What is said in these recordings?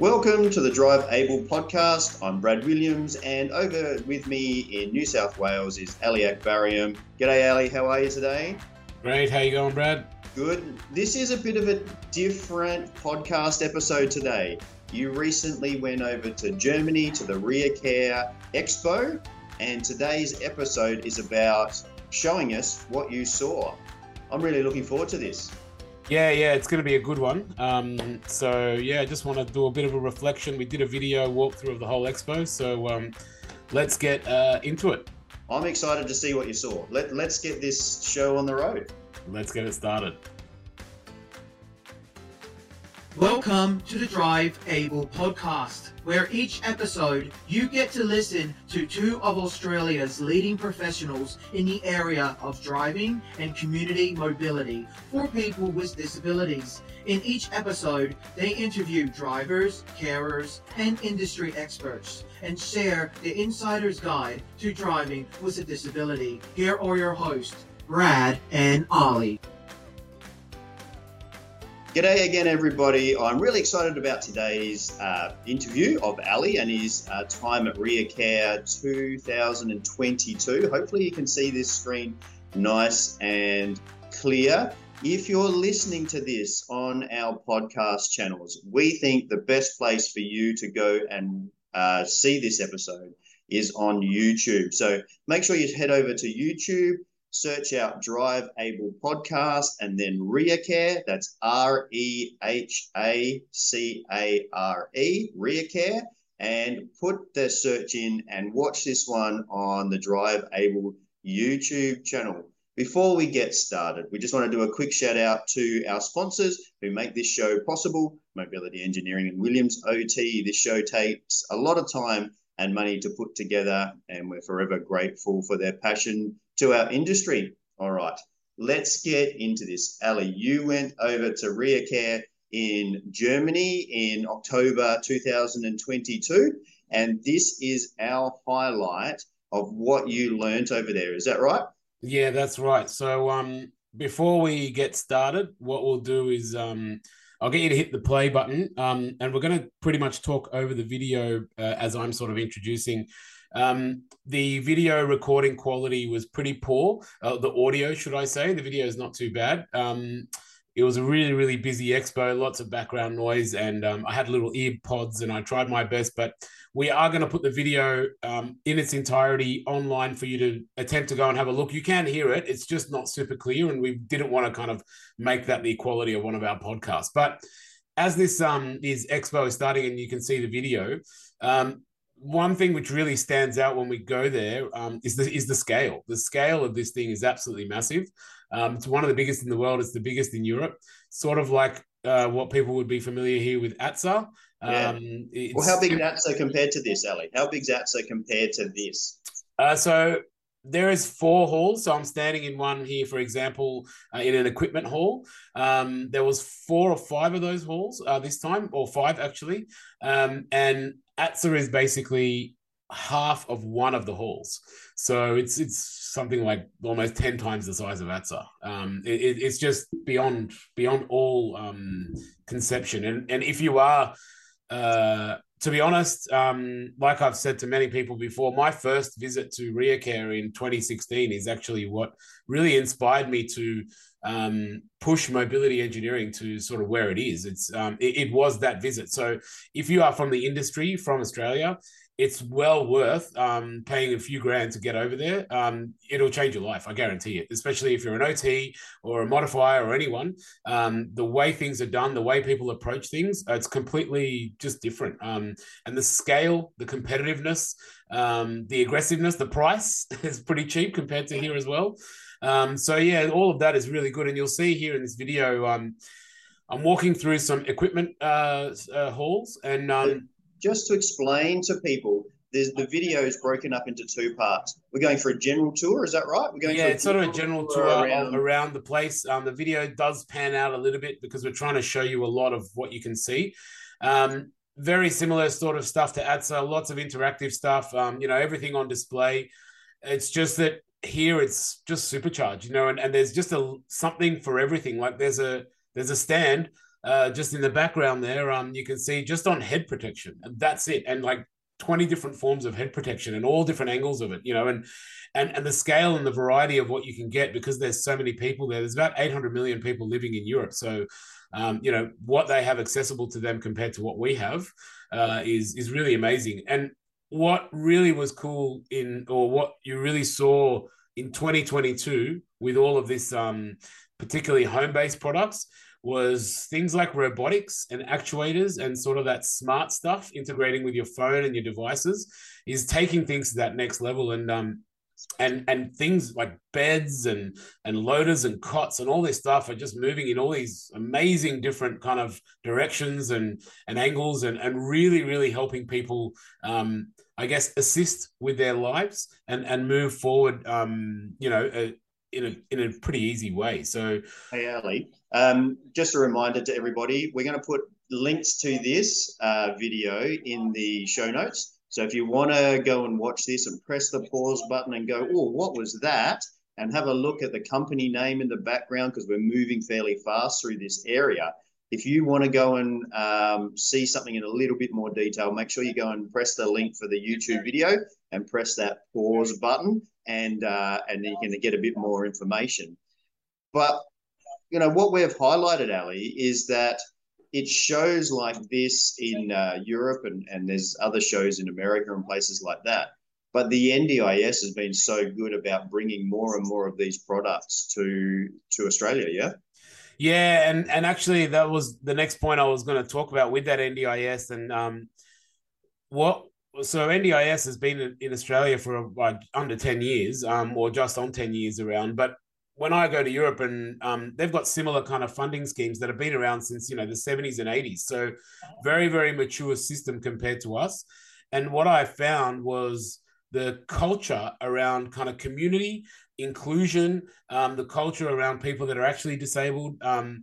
Welcome to the Drive Able podcast. I'm Brad Williams, and over with me in New South Wales is Ali Akbarium. G'day, Ali. How are you today? Great. How you going, Brad? Good. This is a bit of a different podcast episode today. You recently went over to Germany to the Rehacare Expo, and today's episode is about showing us what you saw. I'm really looking forward to this. Yeah, yeah, it's going to be a good one. Um, so yeah, I just want to do a bit of a reflection. We did a video walkthrough of the whole expo, so um, let's get uh, into it. I'm excited to see what you saw. Let, let's get this show on the road. Let's get it started. Welcome to the Drive Able podcast, where each episode you get to listen to two of Australia's leading professionals in the area of driving and community mobility for people with disabilities. In each episode, they interview drivers, carers, and industry experts and share the insider's guide to driving with a disability. Here are your hosts, Brad and Ollie. G'day again, everybody. I'm really excited about today's uh, interview of Ali and his uh, time at Rehacare 2022. Hopefully, you can see this screen nice and clear. If you're listening to this on our podcast channels, we think the best place for you to go and uh, see this episode is on YouTube. So make sure you head over to YouTube search out Drive Able Podcast and then Rehacare. That's R E H A C A R E, Rehacare. And put the search in and watch this one on the Drive Able YouTube channel. Before we get started, we just want to do a quick shout out to our sponsors who make this show possible Mobility Engineering and Williams OT. This show takes a lot of time and money to put together, and we're forever grateful for their passion to our industry. All right, let's get into this. Ali, you went over to Rehacare in Germany in October 2022, and this is our highlight of what you learnt over there. Is that right? Yeah, that's right. So, um, before we get started, what we'll do is um, I'll get you to hit the play button, um, and we're going to pretty much talk over the video uh, as I'm sort of introducing um, the video recording quality was pretty poor. Uh, the audio, should I say? The video is not too bad. Um, it was a really, really busy expo, lots of background noise, and um, I had little ear pods and I tried my best. But we are going to put the video um, in its entirety online for you to attempt to go and have a look. You can hear it, it's just not super clear, and we didn't want to kind of make that the quality of one of our podcasts. But as this um this expo is starting and you can see the video, um, one thing which really stands out when we go there um, is the is the scale. The scale of this thing is absolutely massive. Um, it's one of the biggest in the world. It's the biggest in Europe. Sort of like uh, what people would be familiar here with ATSA. Yeah. Um, well, how big is ATSA compared to this, Ali? How big is ATSA compared to this? Uh, so there is four halls. So I'm standing in one here, for example, uh, in an equipment hall. Um, there was four or five of those halls uh, this time, or five actually. Um, and ATSA is basically half of one of the halls. So it's it's something like almost 10 times the size of ATSA. Um, it, it's just beyond beyond all um, conception. And and if you are uh, to be honest, um, like I've said to many people before, my first visit to Rehacare in 2016 is actually what really inspired me to um, push mobility engineering to sort of where it is. It's um, it, it, was that visit. So if you are from the industry from Australia, it's well worth um, paying a few grand to get over there. Um, it'll change your life, I guarantee it. Especially if you're an OT or a modifier or anyone, um, the way things are done, the way people approach things, it's completely just different. Um, and the scale, the competitiveness, the aggressiveness, the price is pretty cheap compared to here as well. Um, so yeah, all of that is really good, and you'll see here in this video. Um, I'm walking through some equipment uh, uh, halls, and um, just to explain to people, there's the video is broken up into two parts. We're going for a general tour, is that right? We're going. Yeah, it's sort of a general tour around, around the place. Um, the video does pan out a little bit because we're trying to show you a lot of what you can see. Um, very similar sort of stuff to ATSA, lots of interactive stuff. Um, you know, everything on display. It's just that here it's just supercharged, you know, and, and there's just a something for everything. Like there's a there's a stand uh, just in the background there, um, you can see just on head protection, and that's it. And like 20 different forms of head protection and all different angles of it, you know, and and and the scale and the variety of what you can get because there's so many people there. There's about 800 million people living in Europe, so um, you know what they have accessible to them compared to what we have uh, is is really amazing. And what really was cool in, or what you really saw in 2022 with all of this, um, particularly home based products, was things like robotics and actuators and sort of that smart stuff integrating with your phone and your devices is taking things to that next level. And um, and and things like beds and and loaders and cots and all this stuff are just moving in all these amazing different kind of directions and and angles and and really really helping people um i guess assist with their lives and and move forward um you know uh, in a in a pretty easy way. So hey ali. Um just a reminder to everybody we're going to put links to this uh, video in the show notes so if you want to go and watch this and press the pause button and go, oh, what was that? And have a look at the company name in the background because we're moving fairly fast through this area. If you want to go and um, see something in a little bit more detail, make sure you go and press the link for the YouTube video and press that pause button, and uh, and you can get a bit more information. But you know what we've highlighted, Ali, is that it shows like this in uh, Europe and, and there's other shows in America and places like that. But the NDIS has been so good about bringing more and more of these products to to Australia. Yeah. Yeah, and and actually that was the next point I was going to talk about with that NDIS and um, what so NDIS has been in Australia for like under 10 years, um, or just on 10 years around. But when I go to Europe and um, they've got similar kind of funding schemes that have been around since you know the 70s and 80s. So very very mature system compared to us. And what I found was the culture around kind of community inclusion, um, the culture around people that are actually disabled. Um,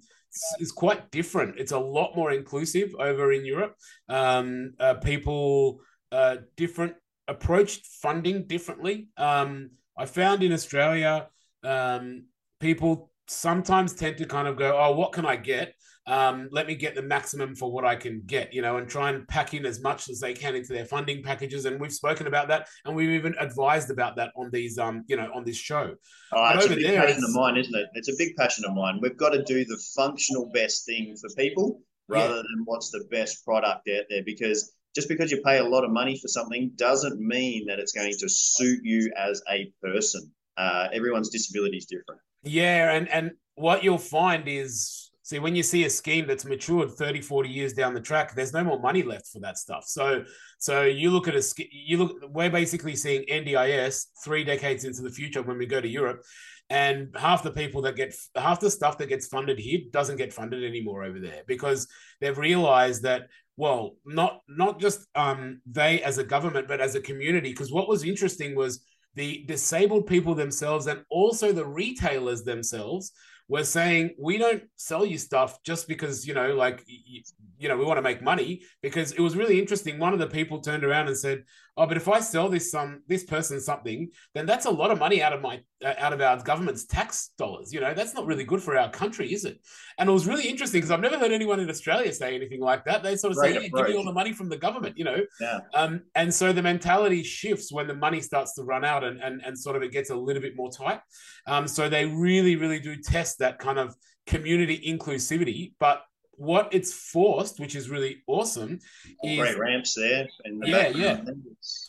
is quite different. It's a lot more inclusive over in Europe. Um, uh, people uh, different approached funding differently. Um, I found in Australia um, people sometimes tend to kind of go, oh, what can I get? Um, let me get the maximum for what I can get, you know, and try and pack in as much as they can into their funding packages. And we've spoken about that, and we've even advised about that on these, um, you know, on this show. Oh, it's a big there, passion of mine, isn't it? It's a big passion of mine. We've got to do the functional best thing for people rather yeah. than what's the best product out there, because just because you pay a lot of money for something doesn't mean that it's going to suit you as a person uh, everyone's disability is different. Yeah, and and what you'll find is see when you see a scheme that's matured 30 40 years down the track there's no more money left for that stuff so so you look at a you look we're basically seeing ndis three decades into the future when we go to europe and half the people that get half the stuff that gets funded here doesn't get funded anymore over there because they've realized that well not not just um, they as a government but as a community because what was interesting was the disabled people themselves and also the retailers themselves were saying we don't sell you stuff just because you know like you, you, know we want to make money. Because it was really interesting. One of the people turned around and said oh but if i sell this some this person something then that's a lot of money out of my out of our government's tax dollars you know that's not really good for our country is it and it was really interesting because i've never heard anyone in australia say anything like that they sort of right, say yeah, give me all the money from the government you know yeah. um, and so the mentality shifts when the money starts to run out and and, and sort of it gets a little bit more tight um, so they really really do test that kind of community inclusivity but what it's forced, which is really awesome, is great ramps there. The yeah, yeah,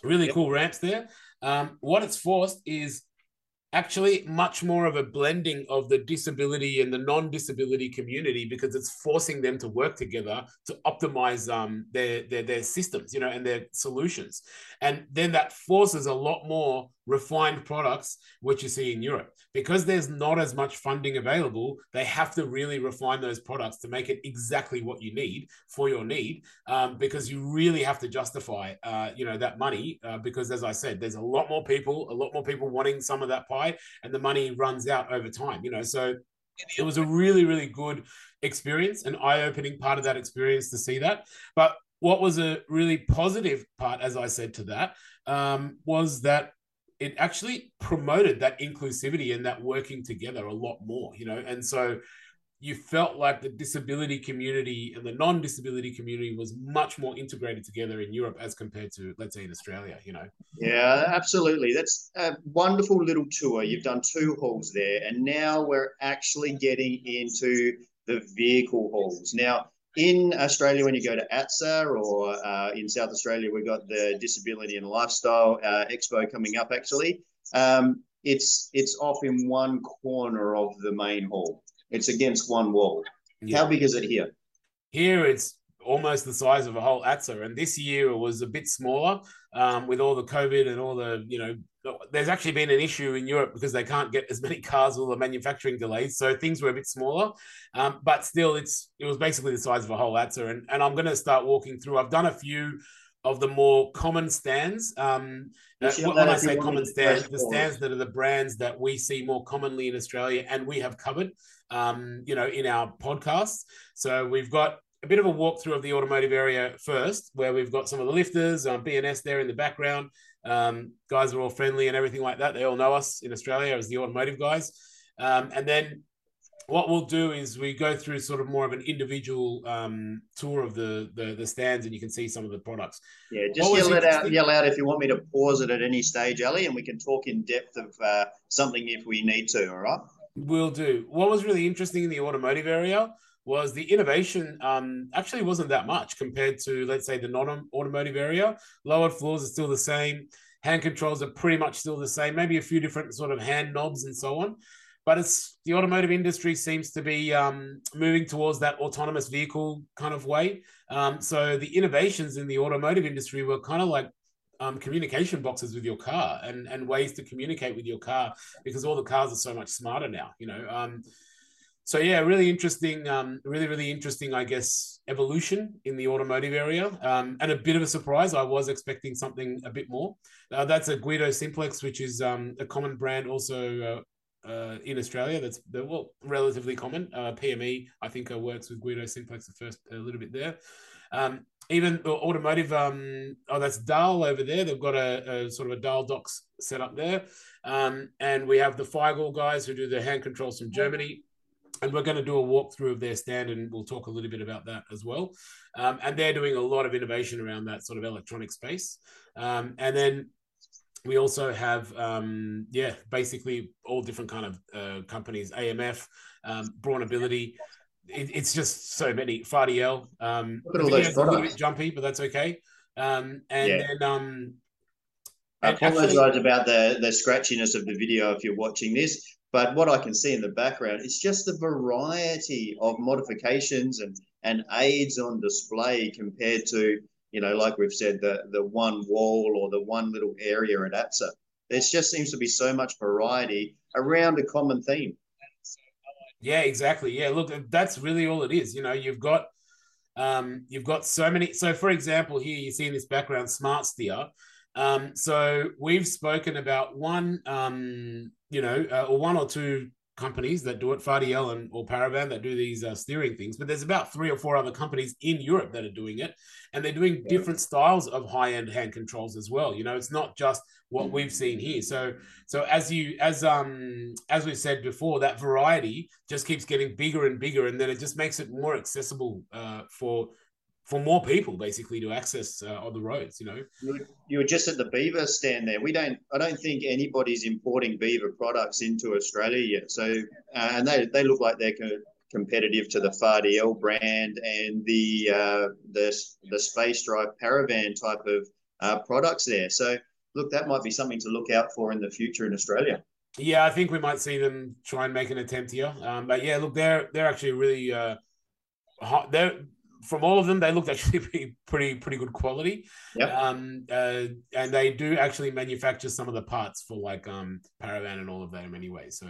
really yep. cool ramps there. Um, what it's forced is actually much more of a blending of the disability and the non-disability community because it's forcing them to work together to optimize um, their, their their systems you know and their solutions. And then that forces a lot more refined products which you see in Europe. Because there's not as much funding available they have to really refine those products to make it exactly what you need for your need um, because you really have to justify uh, you know that money uh, because as I said there's a lot more people a lot more people wanting some of that pie and the money runs out over time you know? So it was a really really good experience an eye-opening part of that experience to see that. But what was a really positive part as i said to that um, was that it actually promoted that inclusivity and that working together a lot more, you know. And so you felt like the disability community and the non-disability community was much more integrated together in Europe as compared to, let's say, in Australia. You know. Yeah, absolutely. That's a wonderful little tour. You've done two halls there, and now we're actually getting into the vehicle halls. Now, in Australia, when you go to ATSA or uh, in South Australia, we've got the Disability and Lifestyle uh, Expo coming up. Actually, um, it's it's off in one corner of the main hall. It's against one wall. Yeah. How big is it here? Here it's almost the size of a whole ATSA, and this year it was a bit smaller um, with all the COVID and all the you know. There's actually been an issue in Europe because they can't get as many cars, all the manufacturing delays, so things were a bit smaller. Um, but still, it's it was basically the size of a whole ATSA, and, and I'm going to start walking through. I've done a few of the more common stands. Um, uh, when I say common stands, the stands that are the brands that we see more commonly in Australia and we have covered, um, you know, in our podcasts. So we've got a bit of a walkthrough of the automotive area first, where we've got some of the lifters, um, BNS there in the background. Um, guys are all friendly and everything like that. They all know us in Australia as the automotive guys. Um, and then what we'll do is we go through sort of more of an individual um, tour of the, the, the stands, and you can see some of the products. Yeah, just yell it out. Yell out if you want me to pause it at any stage, Ali, and we can talk in depth of uh, something if we need to. All right. We'll do. What was really interesting in the automotive area was the innovation um, actually wasn't that much compared to, let's say, the non-automotive area. Lowered floors are still the same. Hand controls are pretty much still the same. Maybe a few different sort of hand knobs and so on but it's the automotive industry seems to be um, moving towards that autonomous vehicle kind of way. Um, so the innovations in the automotive industry were kind of like um, communication boxes with your car and and ways to communicate with your car because all the cars are so much smarter now. You know. Um, so yeah, really interesting, um, really really interesting, I guess, evolution in the automotive area, um, and a bit of a surprise. I was expecting something a bit more. Uh, that's a Guido Simplex, which is um, a common brand also uh, uh, in Australia that's well relatively common. Uh, PME, I think, uh, works with Guido Simplex the first a little bit there. Um, even automotive, um, oh, that's Dahl over there. They've got a, a sort of a Dahl Docs set up there. Um, and we have the Veigel guys who do the hand controls from Germany. And we're going to do a walkthrough of their stand and we'll talk a little bit about that as well. Um, and they're doing a lot of innovation around that sort of electronic space. Um, and then we also have um, yeah basically all different kind of uh, companies amf um, BraunAbility it, it's just so many Fadiel. Um, Look at all those a little bit jumpy, but that's okay. Um, and yeah. then um, I apologize about the the scratchiness of the video if you're watching this, but what I can see in the background is just the variety of modifications and and aids on display compared to you know, like we've said, the the one wall or the one little area at ATSA. There just seems to be so much variety around a common theme. Yeah, exactly. Yeah, look, that's really all it is. You know, you've got um, you've got so many. So, for example, here you see in this background, smart steer. Um, so we've spoken about one, um, you know, uh, or one or two companies that do it, Fadiel and or Paravan that do these uh, steering things, but there's about three or four other companies in Europe that are doing it, and they're doing different styles of high-end hand controls as well. You know, it's not just what we've seen here. So, so as you as um as we said before, that variety just keeps getting bigger and bigger, and then it just makes it more accessible uh, for for more people basically to access uh, on the roads you know? You were just at the beaver stand there. We don't i don't think anybody's importing beaver products into australia yet. So uh, and they, they look like they're co- competitive to the Fadiel brand and the uh, the the space drive paravan type of uh, products there. So look that might be something to look out for in the future in australia. Yeah i think we might see them try and make an attempt here. Um, but yeah look they're they're actually really uh, hot, they're from all of them, they looked actually pretty pretty, pretty good quality. Yep. Um, uh, and they do actually manufacture some of the parts for like um Paravan and all of them anyway. So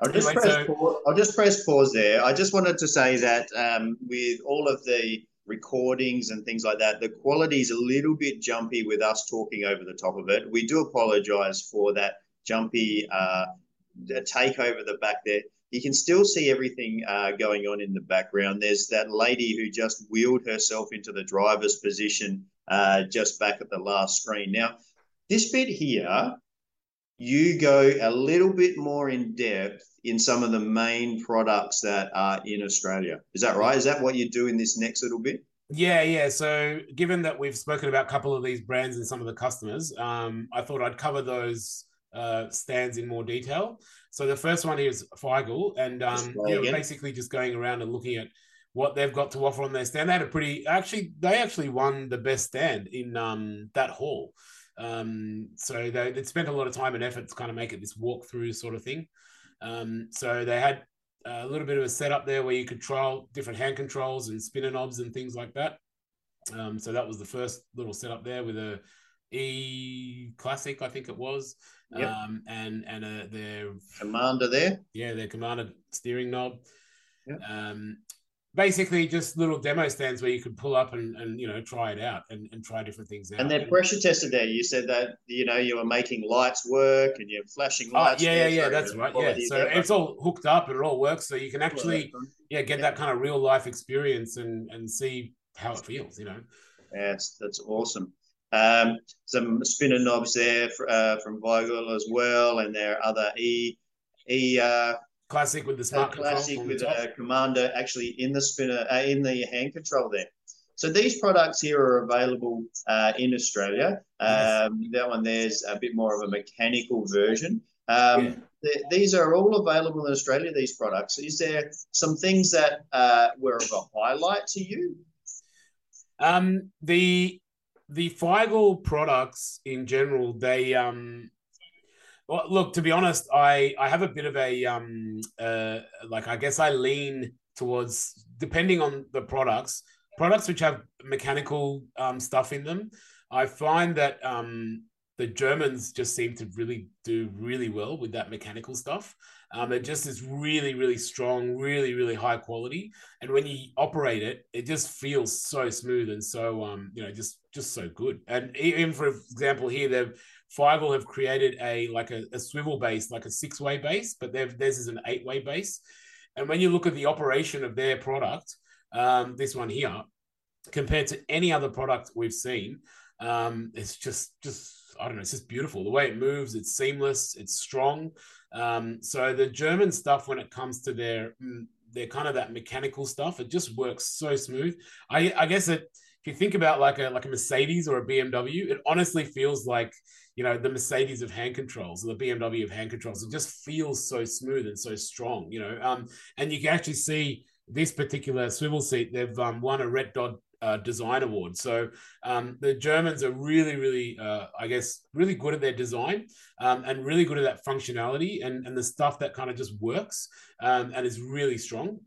I'll just, anyway, press so... pause, I'll just press pause there. I just wanted to say that um, with all of the recordings and things like that, the quality is a little bit jumpy with us talking over the top of it. We do apologize for that jumpy uh, take over the back there you can still see everything uh, going on in the background. There's that lady who just wheeled herself into the driver's position uh, just back at the last screen. Now, this bit here you go a little bit more in depth in some of the main products that are in Australia. Is that right? Is that what you do in this next little bit? Yeah, yeah. So, given that we've spoken about a couple of these brands and some of the customers, um, I thought I'd cover those uh, stands in more detail. So, the first one is Veigel, and um, yeah, basically just going around and looking at what they've got to offer on their stand. They had a pretty actually they actually won the best stand in um, that hall. Um, so they they spent a lot of time and effort to kind of make it this walkthrough sort of thing. Um, so they had a little bit of a setup there where you could trial different hand controls and spinner knobs and things like that. Um, so that was the first little setup there with a E Classic, I think it was, yep. um, and and a, their commander there. Yeah, their commander steering knob. Yep. Um, basically just little demo stands where you could pull up and, and you know try it out and, and try different things out. And they're pressure tested there. You said that you know you were making lights work and you're flashing oh, lights. Oh, yeah, yeah, yeah, that's right. Yeah, so it's all hooked up and it all works, so you can actually yeah get yeah. that kind of real life experience and and see how it feels. You know. Yeah, that's that's awesome. Um, some spinner knobs there for, uh, from Veigel as well, and there are other E E uh, Classic with the smart classic with a commander actually in the spinner uh, in the hand control there. So these products here are available uh, in Australia. Um, yes. That one there's a bit more of a mechanical version. Um, yeah. th- these are all available in Australia. These products. Is there some things that uh, were of a highlight to you? Um, the the Veigel products in general, they um, well, look, to be honest, I I have a bit of a um uh like I guess I lean towards depending on the products, products which have mechanical um stuff in them. I find that um the Germans just seem to really do really well with that mechanical stuff. Um, it just is really, really strong, really, really high quality. And when you operate it, it just feels so smooth and so um, you know, just just so good. And even for example, here they've Veigel have created a like a, a swivel base, like a six way base, but theirs is an eight way base. And when you look at the operation of their product, um, this one here, compared to any other product we've seen, um, it's just just I don't know, it's just beautiful. The way it moves, it's seamless, it's strong. Um, so the German stuff, when it comes to their mm, their kind of that mechanical stuff, it just works so smooth. I, I guess it if you think about like a like a Mercedes or a BMW, it honestly feels like you know the Mercedes of hand controls or the BMW of hand controls. It just feels so smooth and so strong, you know. Um, and you can actually see this particular swivel seat. They've um, won a Red Dot uh, design award. So um, the Germans are really, really, uh, I guess, really good at their design um, and really good at that functionality and, and the stuff that kind of just works um, and is really strong.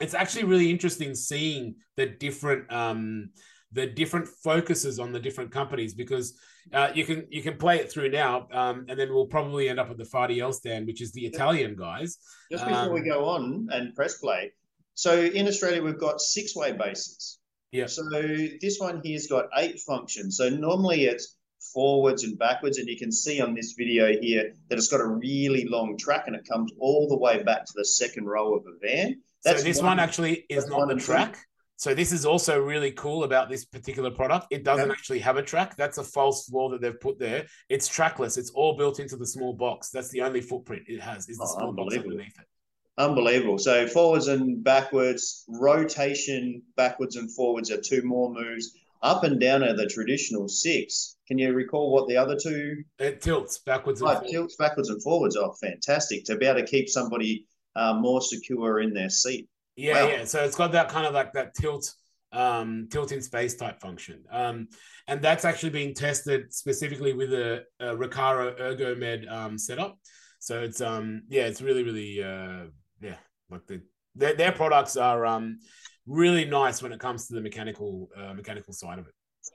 It's actually really interesting seeing the different um, the different focuses on the different companies because uh, you can you can play it through now, um, and then we'll probably end up at the Fadiel stand, which is the Italian guys. Just before um, we go on and press play, so in Australia we've got six way bases. Yeah. So this one here's got eight functions. So normally it's forwards and backwards, and you can see on this video here that it's got a really long track, and it comes all the way back to the second row of a van. That's so this one, one actually is not the track. So this is also really cool about this particular product. It doesn't actually have a track. That's a false flaw that they've put there. It's trackless. It's all built into the small box. That's the only footprint it has is the oh, small box underneath it. Unbelievable. So forwards and backwards, rotation backwards and forwards are two more moves. Up and down are the traditional six. Can you recall what the other two? It tilts backwards and oh, forwards. tilts backwards and forwards. Oh, fantastic. To be able to keep somebody uh, more secure in their seat. Yeah, wow. yeah. So it's got that kind of like that tilt, um, tilt in space type function. Um, and that's actually being tested specifically with a, a Recaro ErgoMed um, setup. So it's um, yeah, it's really, really uh, yeah, like the their, their products are um really nice when it comes to the mechanical uh, mechanical side of it.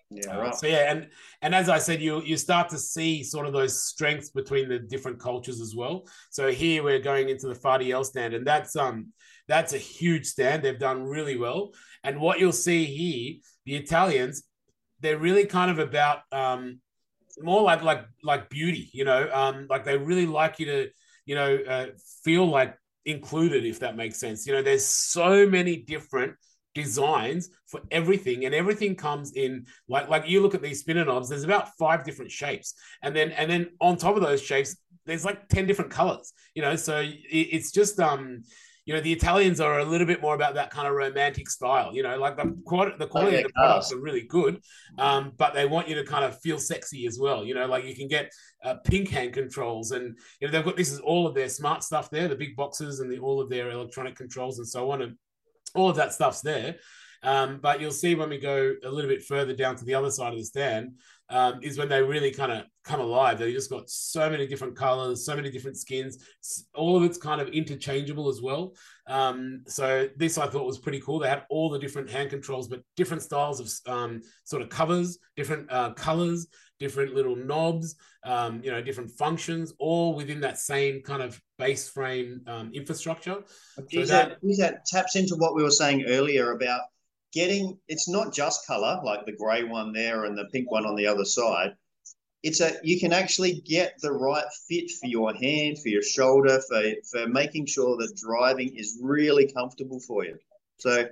Yeah, uh, right. So yeah, and and as I said, you you start to see sort of those strengths between the different cultures as well. So here we're going into the Fadiel stand, and that's um that's a huge stand. They've done really well. And what you'll see here, the Italians, they're really kind of about um, more like like like beauty, you know, um, like they really like you to, you know, uh, feel like included, if that makes sense. You know, there's so many different designs for everything and everything comes in like like you look at these spinner knobs there's about five different shapes and then and then on top of those shapes there's like 10 different colors, you know, so it, it's just, um, you know, the Italians are a little bit more about that kind of romantic style, you know, like the quality, the quality oh, yeah, of the products are really good, um, but they want you to kind of feel sexy as well, you know, like you can get uh, pink hand controls and, you know, they've got, this is all of their smart stuff there, the big boxes and the, all of their electronic controls and so on. And all of that stuff's there. Um, but you'll see when we go a little bit further down to the other side of the stand, um, is when they really kind of come alive. They just got so many different colors, so many different skins. All of it's kind of interchangeable as well. Um, so this I thought was pretty cool. They had all the different hand controls, but different styles of um, sort of covers, different uh, colors, different little knobs, um, you know, different functions, all within that same kind of base frame um, infrastructure. So that, that taps into what we were saying earlier about getting it's not just color like the gray one there and the pink one on the other side. It's a you can actually get the right fit for your hand for your shoulder for for making sure that driving is really comfortable for you. So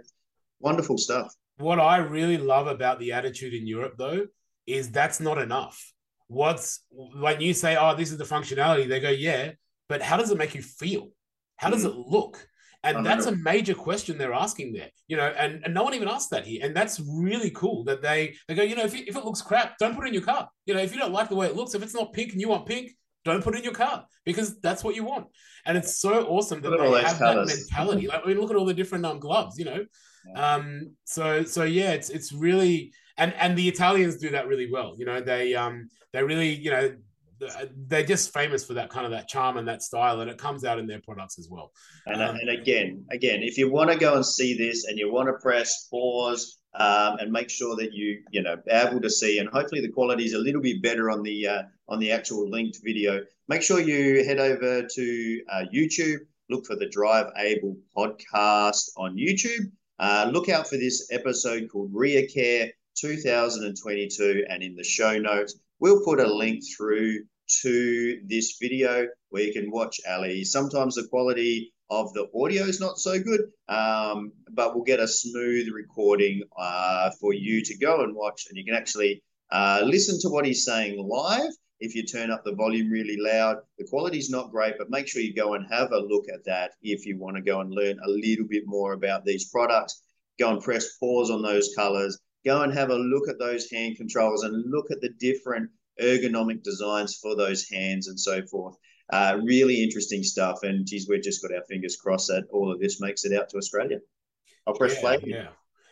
wonderful stuff. What i really love about the attitude in europe though is that's not enough. What's when you say oh this is the functionality they go yeah but how does it make you feel? How does mm. it look and that's a major question they're asking there, you know, and, and no one even asked that here. And that's really cool that they, they go, you know, if, if it looks crap, don't put it in your car. You know, if you don't like the way it looks, if it's not pink and you want pink, don't put it in your car because that's what you want. And it's so awesome that they have colors. that mentality. Like, I mean, look at all the different um, gloves, you know. Yeah. Um, so so yeah, it's it's really and and the Italians do that really well. You know, they um they really you know they're just famous for that kind of that charm and that style, and it comes out in their products as well. And, um, and again, again, if you want to go and see this and you want to press pause um, and make sure that you you know able to see, and hopefully the quality is a little bit better on the uh, on the actual linked video. Make sure you head over to uh, YouTube. Look for the Drive Able podcast on YouTube. Uh, look out for this episode called Rehacare 2022, and in the show notes we'll put a link through to this video where you can watch Ali. Sometimes the quality of the audio is not so good, um, but we'll get a smooth recording uh, for you to go and watch, and you can actually uh, listen to what he's saying live. If you turn up the volume really loud, the quality's not great, but make sure you go and have a look at that if you want to go and learn a little bit more about these products. Go and press pause on those colors. Go and have a look at those hand controls and look at the different ergonomic designs for those hands and so forth. Uh, really interesting stuff. And geez, we've just got our fingers crossed that all of this makes it out to Australia. I'll press yeah, play. Yeah.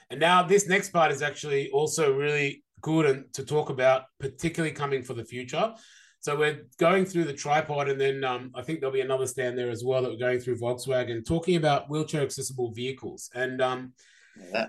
And now this next part is actually also really good and to talk about, particularly coming for the future. So we're going through the tripod, and then um, I think there'll be another stand there as well that we're going through Volkswagen, talking about wheelchair accessible vehicles. And um, yeah.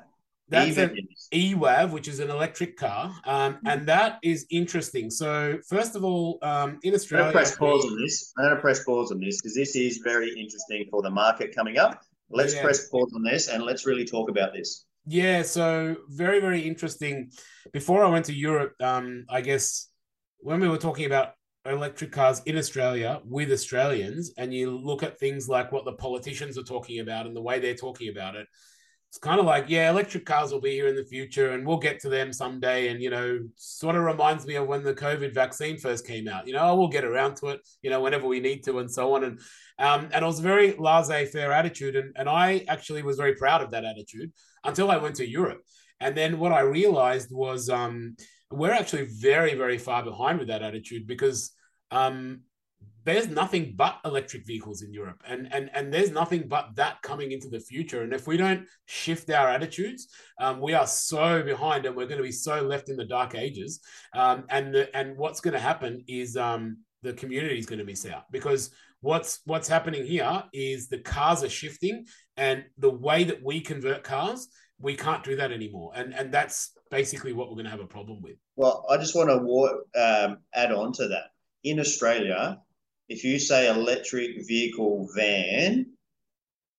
That's an EWAV, which is an electric car, um, mm-hmm. and that is interesting. So, first of all, um, in Australia, I'm going to press pause on this. I'm going to press pause on this because this is very interesting for the market coming up. Let's yeah. press pause on this and let's really talk about this. Yeah, so very, very interesting. Before I went to Europe, um, I guess when we were talking about electric cars in Australia with Australians, and you look at things like what the politicians are talking about and the way they're talking about it, it's kind of like, yeah, electric cars will be here in the future and we'll get to them someday. And, you know, sort of reminds me of when the COVID vaccine first came out, you know, oh, we'll get around to it, you know, whenever we need to and so on. And, um, and it was a very laissez faire attitude. And, and I actually was very proud of that attitude until I went to Europe. And then what I realized was um, we're actually very, very far behind with that attitude because um, there's nothing but electric vehicles in Europe, and and and there's nothing but that coming into the future. And if we don't shift our attitudes, um, we are so behind, and we're going to be so left in the dark ages. Um, and the, and what's going to happen is um, the community is going to miss out because what's what's happening here is the cars are shifting, and the way that we convert cars, we can't do that anymore. And and that's basically what we're going to have a problem with. Well, I just want to um, add on to that. In Australia, if you say electric vehicle van,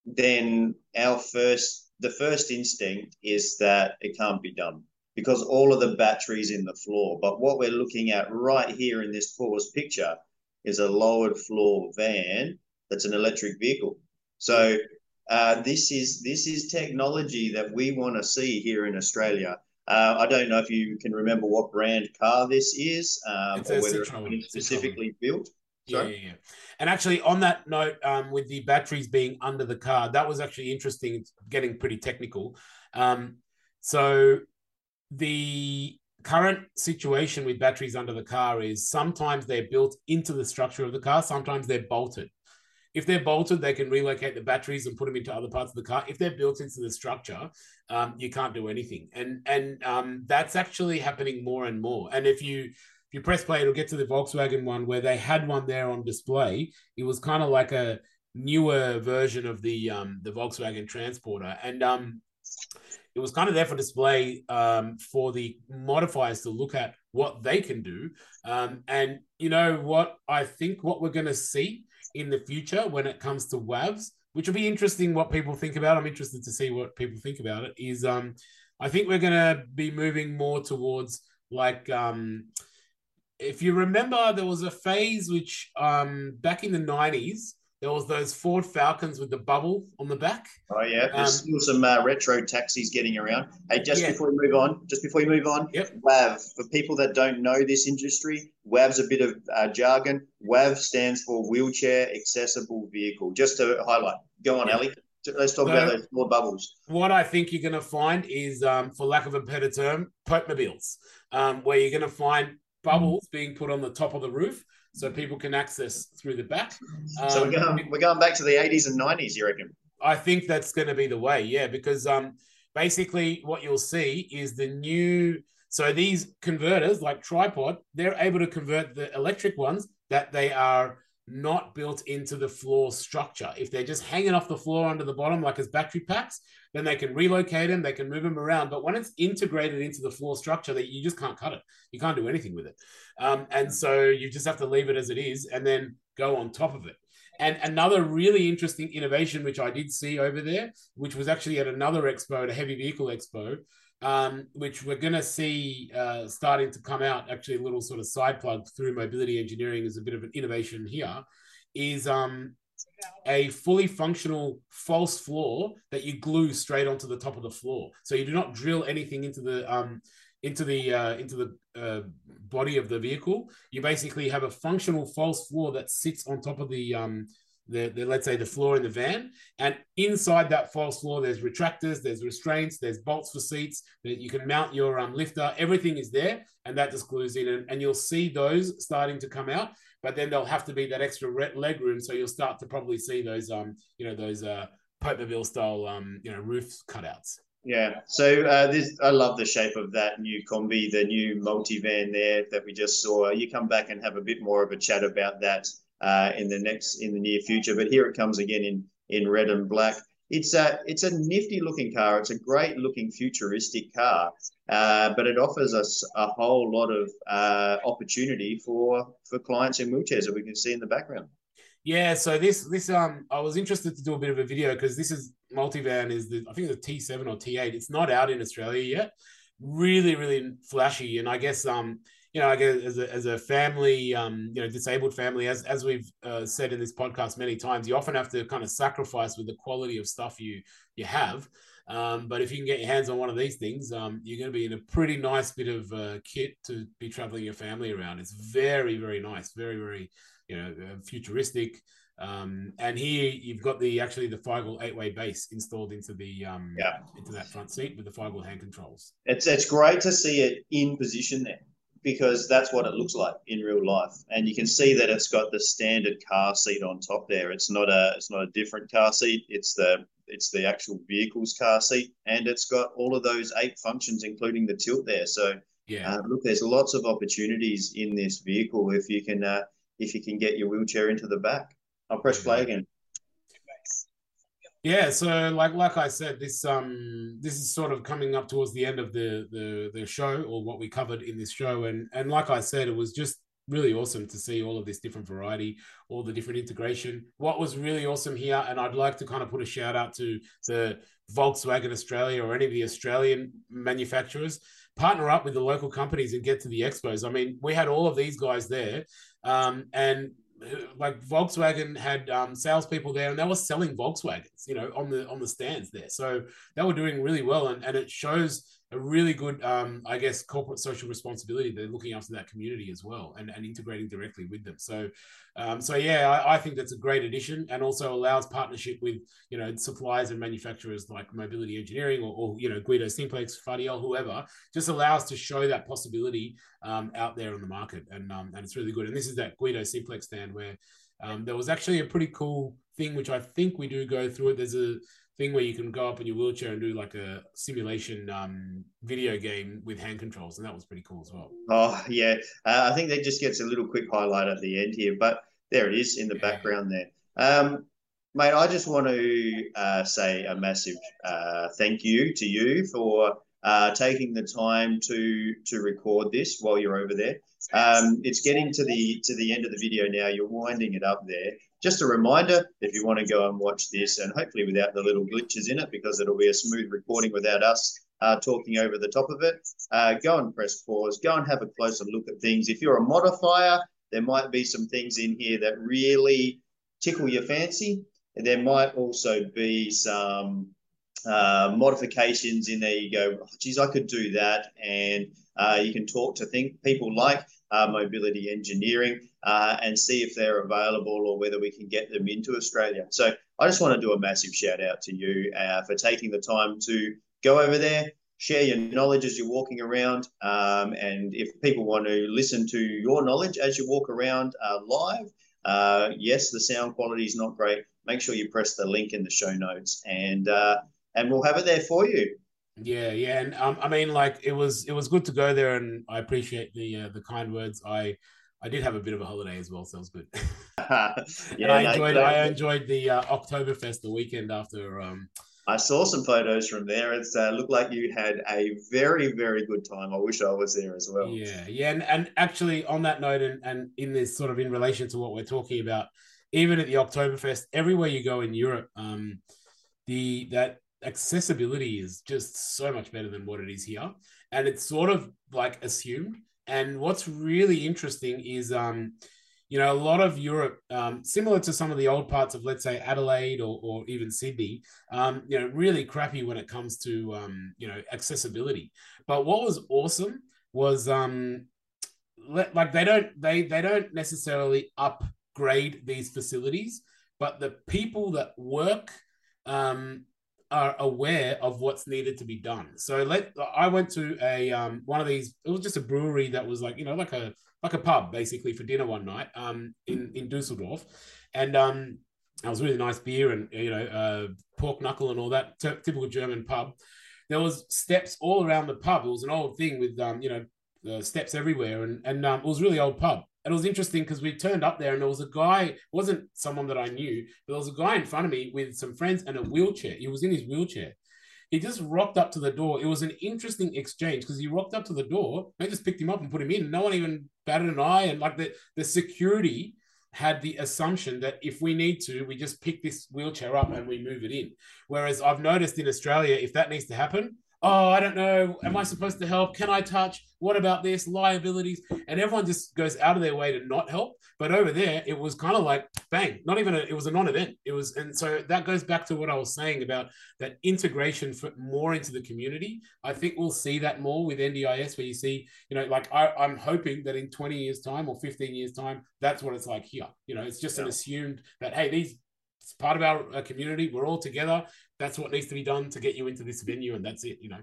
then our first the first instinct is that it can't be done because all of the batteries in the floor. But what we're looking at right here in this pause picture is a lowered floor van that's an electric vehicle. So uh, this is this is technology that we want to see here in Australia. Uh, I don't know if you can remember what brand car this is, um, or whether Citroen. it's specifically Citroen. built. Yeah, yeah, yeah. And actually, on that note, um, with the batteries being under the car, that was actually interesting. It's getting pretty technical. Um, so the current situation with batteries under the car is sometimes they're built into the structure of the car, sometimes they're bolted. If they're bolted, they can relocate the batteries and put them into other parts of the car. If they're built into the structure, um, you can't do anything, and and um, that's actually happening more and more. And if you if you press play, it'll get to the Volkswagen one where they had one there on display. It was kind of like a newer version of the um, the Volkswagen Transporter, and um, it was kind of there for display um, for the modifiers to look at what they can do. Um, and you know what? I think what we're going to see in the future when it comes to WAVs, which will be interesting what people think about. I'm interested to see what people think about it. Is um, I think we're going to be moving more towards like um, if you remember, there was a phase which um, back in the 90s there was those Ford Falcons with the bubble on the back. Oh yeah, there's um, still some uh, retro taxis getting around. Hey, just yeah. before we move on, just before we move on, yep. WAV for people that don't know this industry, WAV's a bit of uh, jargon. WAV stands for wheelchair accessible vehicle. Just to highlight, go on, yep. Ali. Let's talk so, about those Ford bubbles. What I think you're going to find is, um, for lack of a better term, Popemobiles, um, where you're going to find bubbles being put on the top of the roof so people can access through the back. Um, so we're going, we're going back to the 80s and 90s, you reckon? I think that's going to be the way, yeah, because um, basically what you'll see is the new. So these converters, like tripod, they're able to convert the electric ones that they are not built into the floor structure. If they're just hanging off the floor under the bottom, like as battery packs, then they can relocate them, they can move them around. But when it's integrated into the floor structure, that you just can't cut it. You can't do anything with it. Um, and so you just have to leave it as it is and then go on top of it. And another really interesting innovation, which I did see over there, which was actually at another expo, a heavy vehicle expo, um, which we're going to see uh, starting to come out. Actually, a little sort of side plug through mobility engineering is a bit of an innovation here. Is um, a fully functional false floor that you glue straight onto the top of the floor. So you do not drill anything into the um, into the uh, into the uh, body of the vehicle. You basically have a functional false floor that sits on top of the um, the, the, let's say the floor in the van. And inside that false floor there's retractors there's restraints there's bolts for seats that you can mount your um, lifter. Everything is there and that just glues in and, and you'll see those starting to come out but then there'll have to be that extra leg room so you'll start to probably see those um you know those uh Popemobile style um you know roof cutouts. Yeah, so uh, this I love the shape of that new combi, the new multivan there that we just saw. You come back and have a bit more of a chat about that uh, in the next in the near future. But here it comes again in in red and black. It's a it's a nifty looking car. It's a great looking futuristic car, uh, but it offers us a whole lot of uh, opportunity for for clients in wheelchairs that we can see in the background. Yeah, so this this um I was interested to do a bit of a video because this is multivan is the I think a T7 or T8. It's not out in Australia yet. Really, really flashy, and I guess um you know, like as a, as a family, um, you know, disabled family, as as we've uh, said in this podcast many times, you often have to kind of sacrifice with the quality of stuff you you have. Um, but if you can get your hands on one of these things, um, you're going to be in a pretty nice bit of uh, kit to be traveling your family around. It's very, very nice, very, very, you know, uh, futuristic. Um, and here you've got the actually the Veigel eight way base installed into the um, yeah. into that front seat with the Veigel hand controls. It's it's great to see it in position there because that's what it looks like in real life. And you can see that it's got the standard car seat on top there. It's not a it's not a different car seat. It's the it's the actual vehicle's car seat, and it's got all of those eight functions, including the tilt there. So yeah, uh, look, there's lots of opportunities in this vehicle if you can uh, if you can get your wheelchair into the back. I'll press play again. Yeah, so like like I said, this um this is sort of coming up towards the end of the the the show or what we covered in this show, and and like I said, it was just really awesome to see all of this different variety, all the different integration. What was really awesome here, and I'd like to kind of put a shout out to the Volkswagen Australia or any of the Australian manufacturers, partner up with the local companies and get to the expos. I mean, we had all of these guys there, um, and like Volkswagen had um, salespeople there, and they were selling Volkswagens, you know, on the on the stands there. So they were doing really well, and, and it shows a really good, um, I guess, corporate social responsibility. They're looking after that community as well and, and integrating directly with them. So, um, so yeah, I, I, think that's a great addition, and also allows partnership with you know suppliers and manufacturers like Mobility Engineering or, or you know Guido Simplex, Fadiel, whoever. Just allows to show that possibility um, out there on the market, and um, and it's really good. And this is that Guido Simplex stand where um, there was actually a pretty cool thing, which I think we do go through it. There's a thing where you can go up in your wheelchair and do like a simulation um, video game with hand controls, and that was pretty cool as well. Oh yeah, uh, I think that just gets a little quick highlight at the end here, but there it is in the yeah. background there. Um, mate, I just want to uh, say a massive uh, thank you to you for uh, taking the time to to record this while you're over there. Um, it's getting to the to the end of the video now. You're winding it up there. Just a reminder, if you want to go and watch this, and hopefully without the little glitches in it, because it'll be a smooth recording without us uh, talking over the top of it, uh, go and press pause. Go and have a closer look at things. If you're a modifier, there might be some things in here that really tickle your fancy. There might also be some uh, modifications in there. You go, oh, geez, I could do that, and uh, you can talk to think people like uh, mobility engineering uh, and see if they're available or whether we can get them into Australia. So I just want to do a massive shout out to you uh, for taking the time to go over there, share your knowledge as you're walking around, um, and if people want to listen to your knowledge as you walk around live, yes, the sound quality is not great. Make sure you press the link in the show notes and and we'll have it there for you. Yeah, yeah, and um, I mean, like it was it was good to go there, and I appreciate the uh, the kind words. I I did have a bit of a holiday as well, so it was good. yeah, I enjoyed no, I enjoyed the uh, Oktoberfest the weekend after. Um, I saw some photos from there. It uh, looked like you had a very, very good time. I wish I was there as well. Yeah, yeah, and, and actually on that note, and, and in this sort of in relation to what we're talking about, even at the Oktoberfest, everywhere you go in Europe, um, the that accessibility is just so much better than what it is here. And it's sort of like assumed. And what's really interesting is um you know a lot of europe um, similar to some of the old parts of let's say adelaide or, or even sydney um, you know really crappy when it comes to um, you know accessibility. But what was awesome was um like they don't they they don't necessarily upgrade these facilities but the people that work um, are aware of what's needed to be done. So let I went to a um, one of these. It was just a brewery that was like you know like a like a pub basically for dinner one night um, in in Dusseldorf, and um, was really nice beer and you know uh, pork knuckle and all that t- typical German pub. There was steps all around the pub. It was an old thing with um, you know uh, steps everywhere, and and um, it was really old pub it was interesting because we turned up there and there was a guy, wasn't someone that I knew, but there was a guy in front of me with some friends and a wheelchair. He was in his wheelchair. He just rocked up to the door. It was an interesting exchange because he rocked up to the door. They just picked him up and put him in. No one even batted an eye. And like the, the security had the assumption that if we need to, we just pick this wheelchair up and we move it in. Whereas I've noticed in Australia, if that needs to happen, oh, I don't know. Am I supposed to help? Can I touch? What about this? Liabilities. And everyone just goes out of their way to not help. But over there, it was kind of like bang, not even a, it was a non event. It was, and so that goes back to what I was saying about that integration for more into the community. I think we'll see that more with NDIS, where you see, you know, like I, I'm hoping that in 20 years' time or 15 years' time, that's what it's like here. You know, it's just yeah. an assumed that, hey, these it's part of our uh, community. We're all together. That's what needs to be done to get you into this venue, and that's it. You know.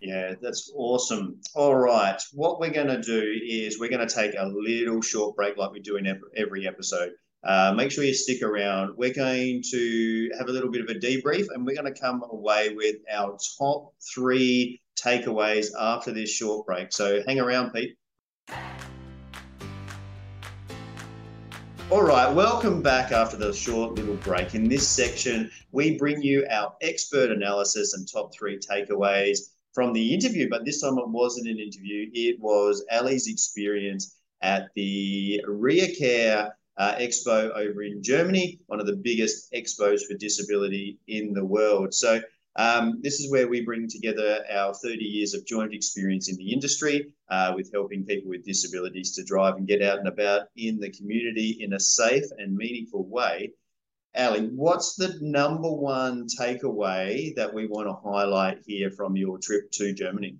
Yeah, that's awesome. All right, what we're going to do is we're going to take a little short break, like we do in every episode. Uh, make sure you stick around. We're going to have a little bit of a debrief, and we're going to come away with our top three takeaways after this short break. So hang around, Pete. All right, welcome back after the short little break. In this section, we bring you our expert analysis and top three takeaways from the interview. But this time it wasn't an interview, it was Ali's experience at the Rehacare uh, Expo over in Germany, one of the biggest expos for disability in the world. So um, this is where we bring together our 30 years of joint experience in the industry uh, with helping people with disabilities to drive and get out and about in the community in a safe and meaningful way. Ali, what's the number one takeaway that we want to highlight here from your trip to Germany?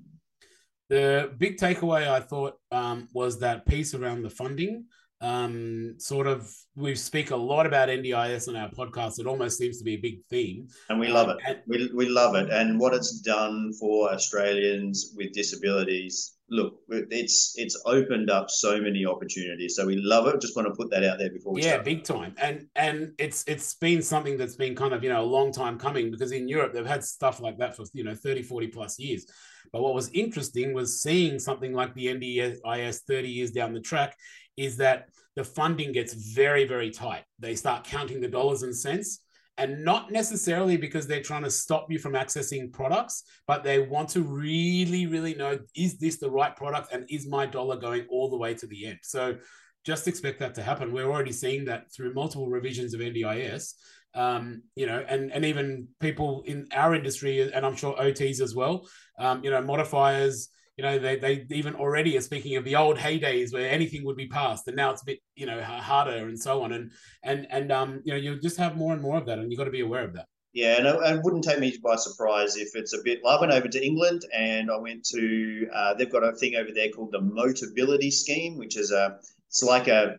The big takeaway I thought um, was that piece around the funding. Um, sort of, we speak a lot about NDIS on our podcast. It almost seems to be a big theme, and we love um, it. And, we we love it, and what it's done for Australians with disabilities. Look, it's it's opened up so many opportunities. So we love it. Just want to put that out there before we yeah, start. big time. And and it's it's been something that's been kind of you know a long time coming because in Europe they've had stuff like that for you know 30, 40 plus years. But what was interesting was seeing something like the NDIS 30 years down the track is that the funding gets very, very tight. They start counting the dollars and cents. And not necessarily because they're trying to stop you from accessing products, but they want to really, really know is this the right product and is my dollar going all the way to the end? So just expect that to happen. We're already seeing that through multiple revisions of NDIS um, you know, and and even people in our industry, and I'm sure OTs as well, um, you know, modifiers, you know, they they even already are speaking of the old heydays where anything would be passed, and now it's a bit, you know, harder and so on, and and and um, you know, you just have more and more of that, and you've got to be aware of that. Yeah, and it, wouldn't take me by surprise if it's a bit. I went over to England and I went to. Uh, they've got a thing over there called the Motability Scheme, which is a. It's like a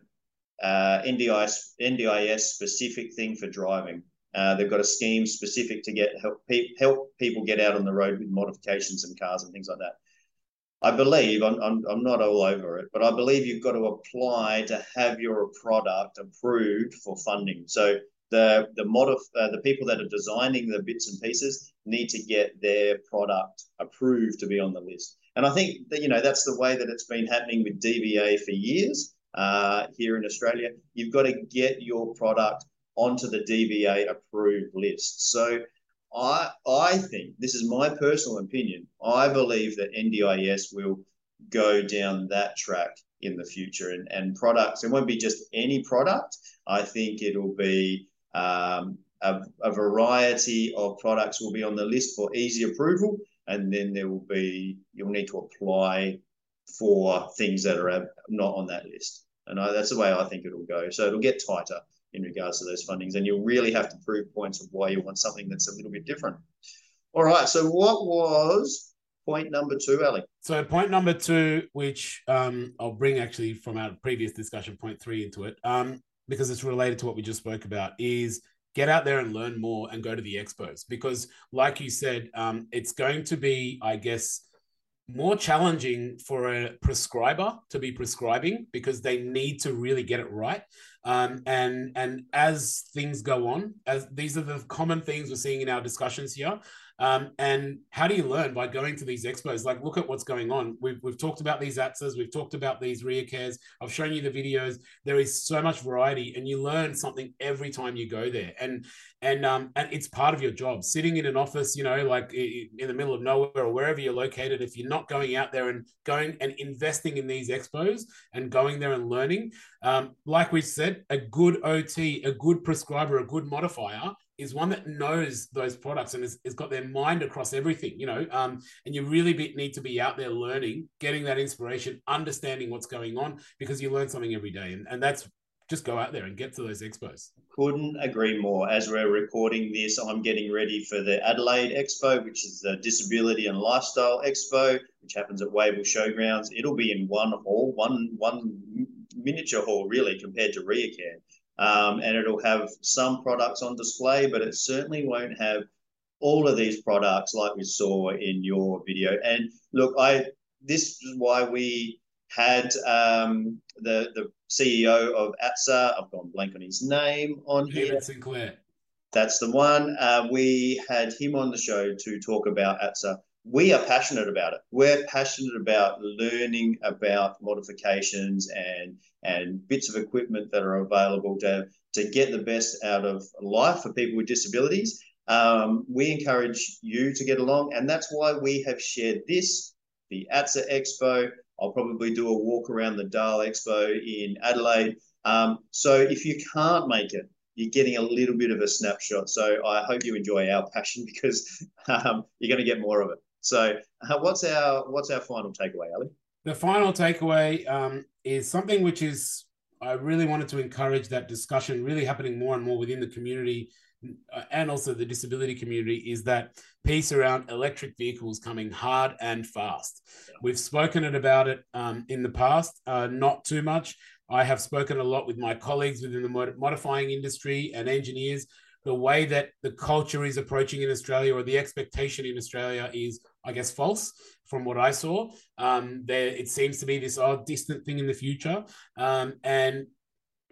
uh, NDIS, NDIS specific thing for driving. Uh, they've got a scheme specific to get help pe- help people get out on the road with modifications and cars and things like that. I believe I'm, I'm, I'm not all over it, but I believe you've got to apply to have your product approved for funding. So the the modif- uh, the people that are designing the bits and pieces need to get their product approved to be on the list. And I think that you know that's the way that it's been happening with DVA for years uh, here in Australia, you've got to get your product onto the DVA approved list. So I I think this is my personal opinion. I believe that NDIS will go down that track in the future, and and products. It won't be just any product. I think it'll be um, a, a variety of products will be on the list for easy approval, and then there will be you'll need to apply for things that are not on that list. And I, that's the way I think it'll go. So it'll get tighter in regards to those fundings, and you'll really have to prove points of why you want something that's a little bit different. All right. So what was point number two, Ali? So point number two, which um, I'll bring actually from our previous discussion, point three into it, um, because it's related to what we just spoke about, is get out there and learn more and go to the expos because like you said um, it's going to be i guess more challenging for a prescriber to be prescribing because they need to really get it right. Um, and and as things go on, as these are the common things we're seeing in our discussions here, um, and how do you learn by going to these expos? Like, look at what's going on. We've, we've talked about these ATSAs, we've talked about these Rehacares. I've shown you the videos. There is so much variety, and you learn something every time you go there. And and um, and it's part of your job. Sitting in an office, you know, like in the middle of nowhere or wherever you're located, if you're not going out there and going and investing in these expos and going there and learning, um, like we said, a good OT, a good prescriber, a good modifier is one that knows those products and has, has got their mind across everything, you know. Um, and you really be, need to be out there learning, getting that inspiration, understanding what's going on, because you learn something every day. And, and that's just go out there and get to those expos. Couldn't agree more. As we're recording this, I'm getting ready for the Adelaide Expo, which is the Disability and Lifestyle Expo, which happens at Wayville Showgrounds. It'll be in one hall, one one miniature hall, really, compared to Rehacare um, and it'll have some products on display, but it certainly won't have all of these products like we saw in your video. And look, I this is why we had um, the the CEO of ATSA. I've gone blank on his name on here. David Sinclair. That's the one. Uh, we had him on the show to talk about ATSA we are passionate about it. We're passionate about learning about modifications and and bits of equipment that are available to to get the best out of life for people with disabilities. Um, we encourage you to get along, and that's why we have shared this, the ATSA Expo. I'll probably do a walk around the DAL Expo in Adelaide. Um, so if you can't make it, you're getting a little bit of a snapshot. So I hope you enjoy our passion because um, you're going to get more of it. So, uh, what's our what's our final takeaway, Ali? The final takeaway um, is something which is I really wanted to encourage that discussion really happening more and more within the community uh, and also the disability community is that piece around electric vehicles coming hard and fast. We've spoken it about it um, in the past, uh, not too much. I have spoken a lot with my colleagues within the modifying industry and engineers. The way that the culture is approaching in Australia or the expectation in Australia is, I guess, false from what I saw. Um, there, it seems to be this odd, distant thing in the future. Um, and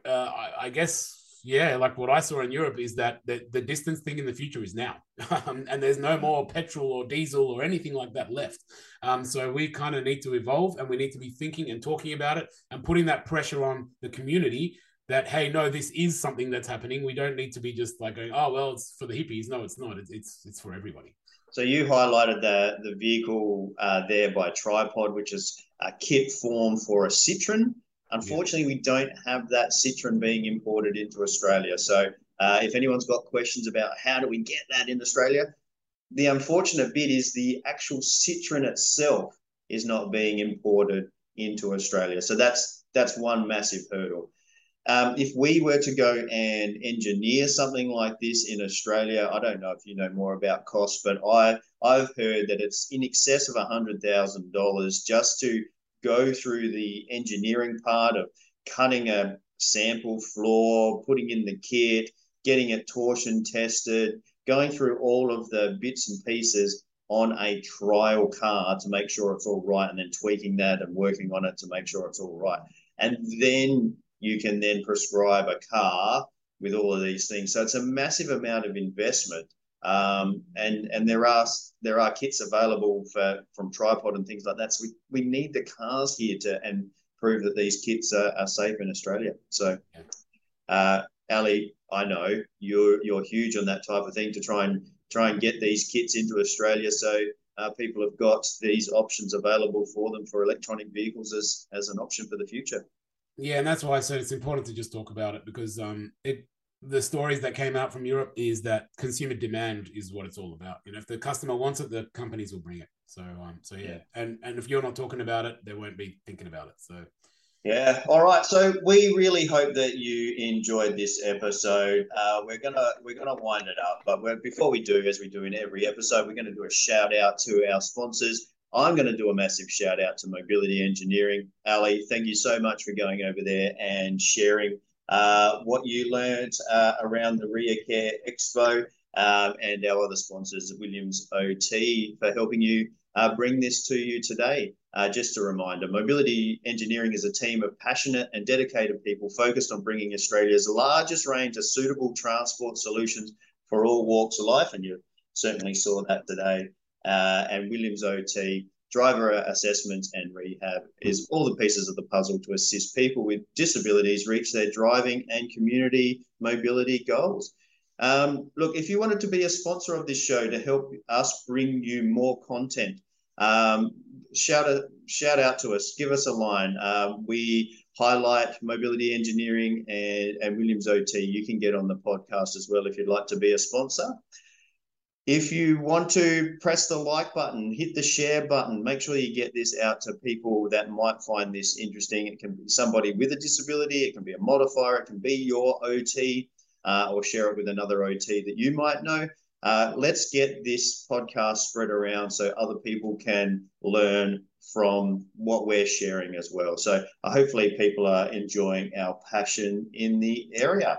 uh, I, I guess yeah, like what I saw in Europe is that the, the distance thing in the future is now, um, and there's no more petrol or diesel or anything like that left. Um, so we kind of need to evolve, and we need to be thinking and talking about it and putting that pressure on the community that hey, no, this is something that's happening. We don't need to be just like going, oh well, it's for the hippies. No, it's not. It's it's, it's for everybody. So you highlighted the the vehicle uh, there by Tripod, which is a kit form for a Citroen. Unfortunately, we don't have that Citroen being imported into Australia. So uh, if anyone's got questions about how do we get that in Australia, the unfortunate bit is the actual Citroen itself is not being imported into Australia. So that's that's one massive hurdle. Um, if we were to go and engineer something like this in Australia, I don't know if you know more about cost, but I I've heard that it's in excess of hundred thousand dollars just to go through the engineering part of cutting a sample floor, putting in the kit, getting it torsion tested, going through all of the bits and pieces on a trial car to make sure it's all right, and then tweaking that and working on it to make sure it's all right. And then you can then prescribe a car with all of these things. So it's a massive amount of investment um, and and there are there are kits available for from tripod and things like that. So we, we need the cars here to and prove that these kits are, are safe in Australia. So, uh, Ali, I know you're you're huge on that type of thing to try and try and get these kits into Australia. So uh, people have got these options available for them for electronic vehicles as as an option for the future. Yeah, and that's why I said it's important to just talk about it because um, it the stories that came out from Europe is that consumer demand is what it's all about. You know, if the customer wants it, the companies will bring it. So, um, so yeah. yeah. and and if you're not talking about it, they won't be thinking about it. So, yeah. All right. So we really hope that you enjoyed this episode. Uh, we're gonna we're gonna wind it up, but before we do, as we do in every episode, we're gonna do a shout out to our sponsors. I'm going to do a massive shout out to Mobility Engineering. Ali, thank you so much for going over there and sharing uh, what you learned uh, around the Rear Care Expo um, and our other sponsors, Williams OT, for helping you uh, bring this to you today. Uh, just a reminder Mobility Engineering is a team of passionate and dedicated people focused on bringing Australia's largest range of suitable transport solutions for all walks of life. And you certainly saw that today. Uh, and Williams OT driver assessment and rehab is all the pieces of the puzzle to assist people with disabilities reach their driving and community mobility goals. Um, look, if you wanted to be a sponsor of this show to help us bring you more content, um, shout, a, shout out to us, give us a line. Um, we highlight mobility engineering and, and Williams OT. You can get on the podcast as well if you'd like to be a sponsor. If you want to press the like button, hit the share button, make sure you get this out to people that might find this interesting. It can be somebody with a disability, it can be a modifier, it can be your OT, uh, or share it with another OT that you might know. Uh, let's get this podcast spread around so other people can learn from what we're sharing as well. So uh, hopefully people are enjoying our passion in the area.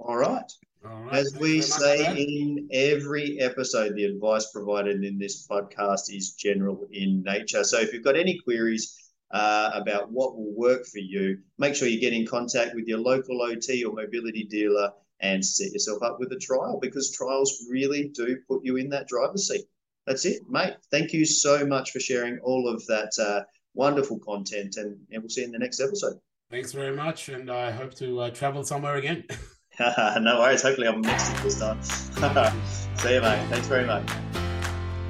All right. Right, As we say in every episode, the advice provided in this podcast is general in nature. So if you've got any queries uh, about what will work for you, make sure you get in contact with your local OT or mobility dealer and set yourself up with a trial because trials really do put you in that driver's seat. That's it, mate. Thank you so much for sharing all of that uh, wonderful content, and, and we'll see you in the next episode. Thanks very much, and I hope to uh, travel somewhere again. no worries. Hopefully, I'm mixed this time. See you, mate. Thanks very much.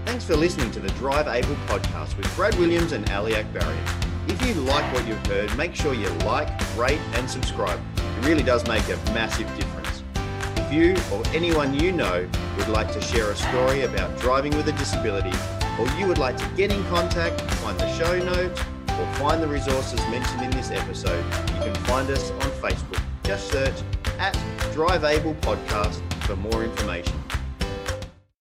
Thanks for listening to the Drive Able podcast with Brad Williams and Ali Akbarian. If you like what you've heard, make sure you like, rate, and subscribe. It really does make a massive difference. If you or anyone you know would like to share a story about driving with a disability, or you would like to get in contact, find the show notes, or find the resources mentioned in this episode, you can find us on Facebook. Just search at Drive Able Podcast for more information.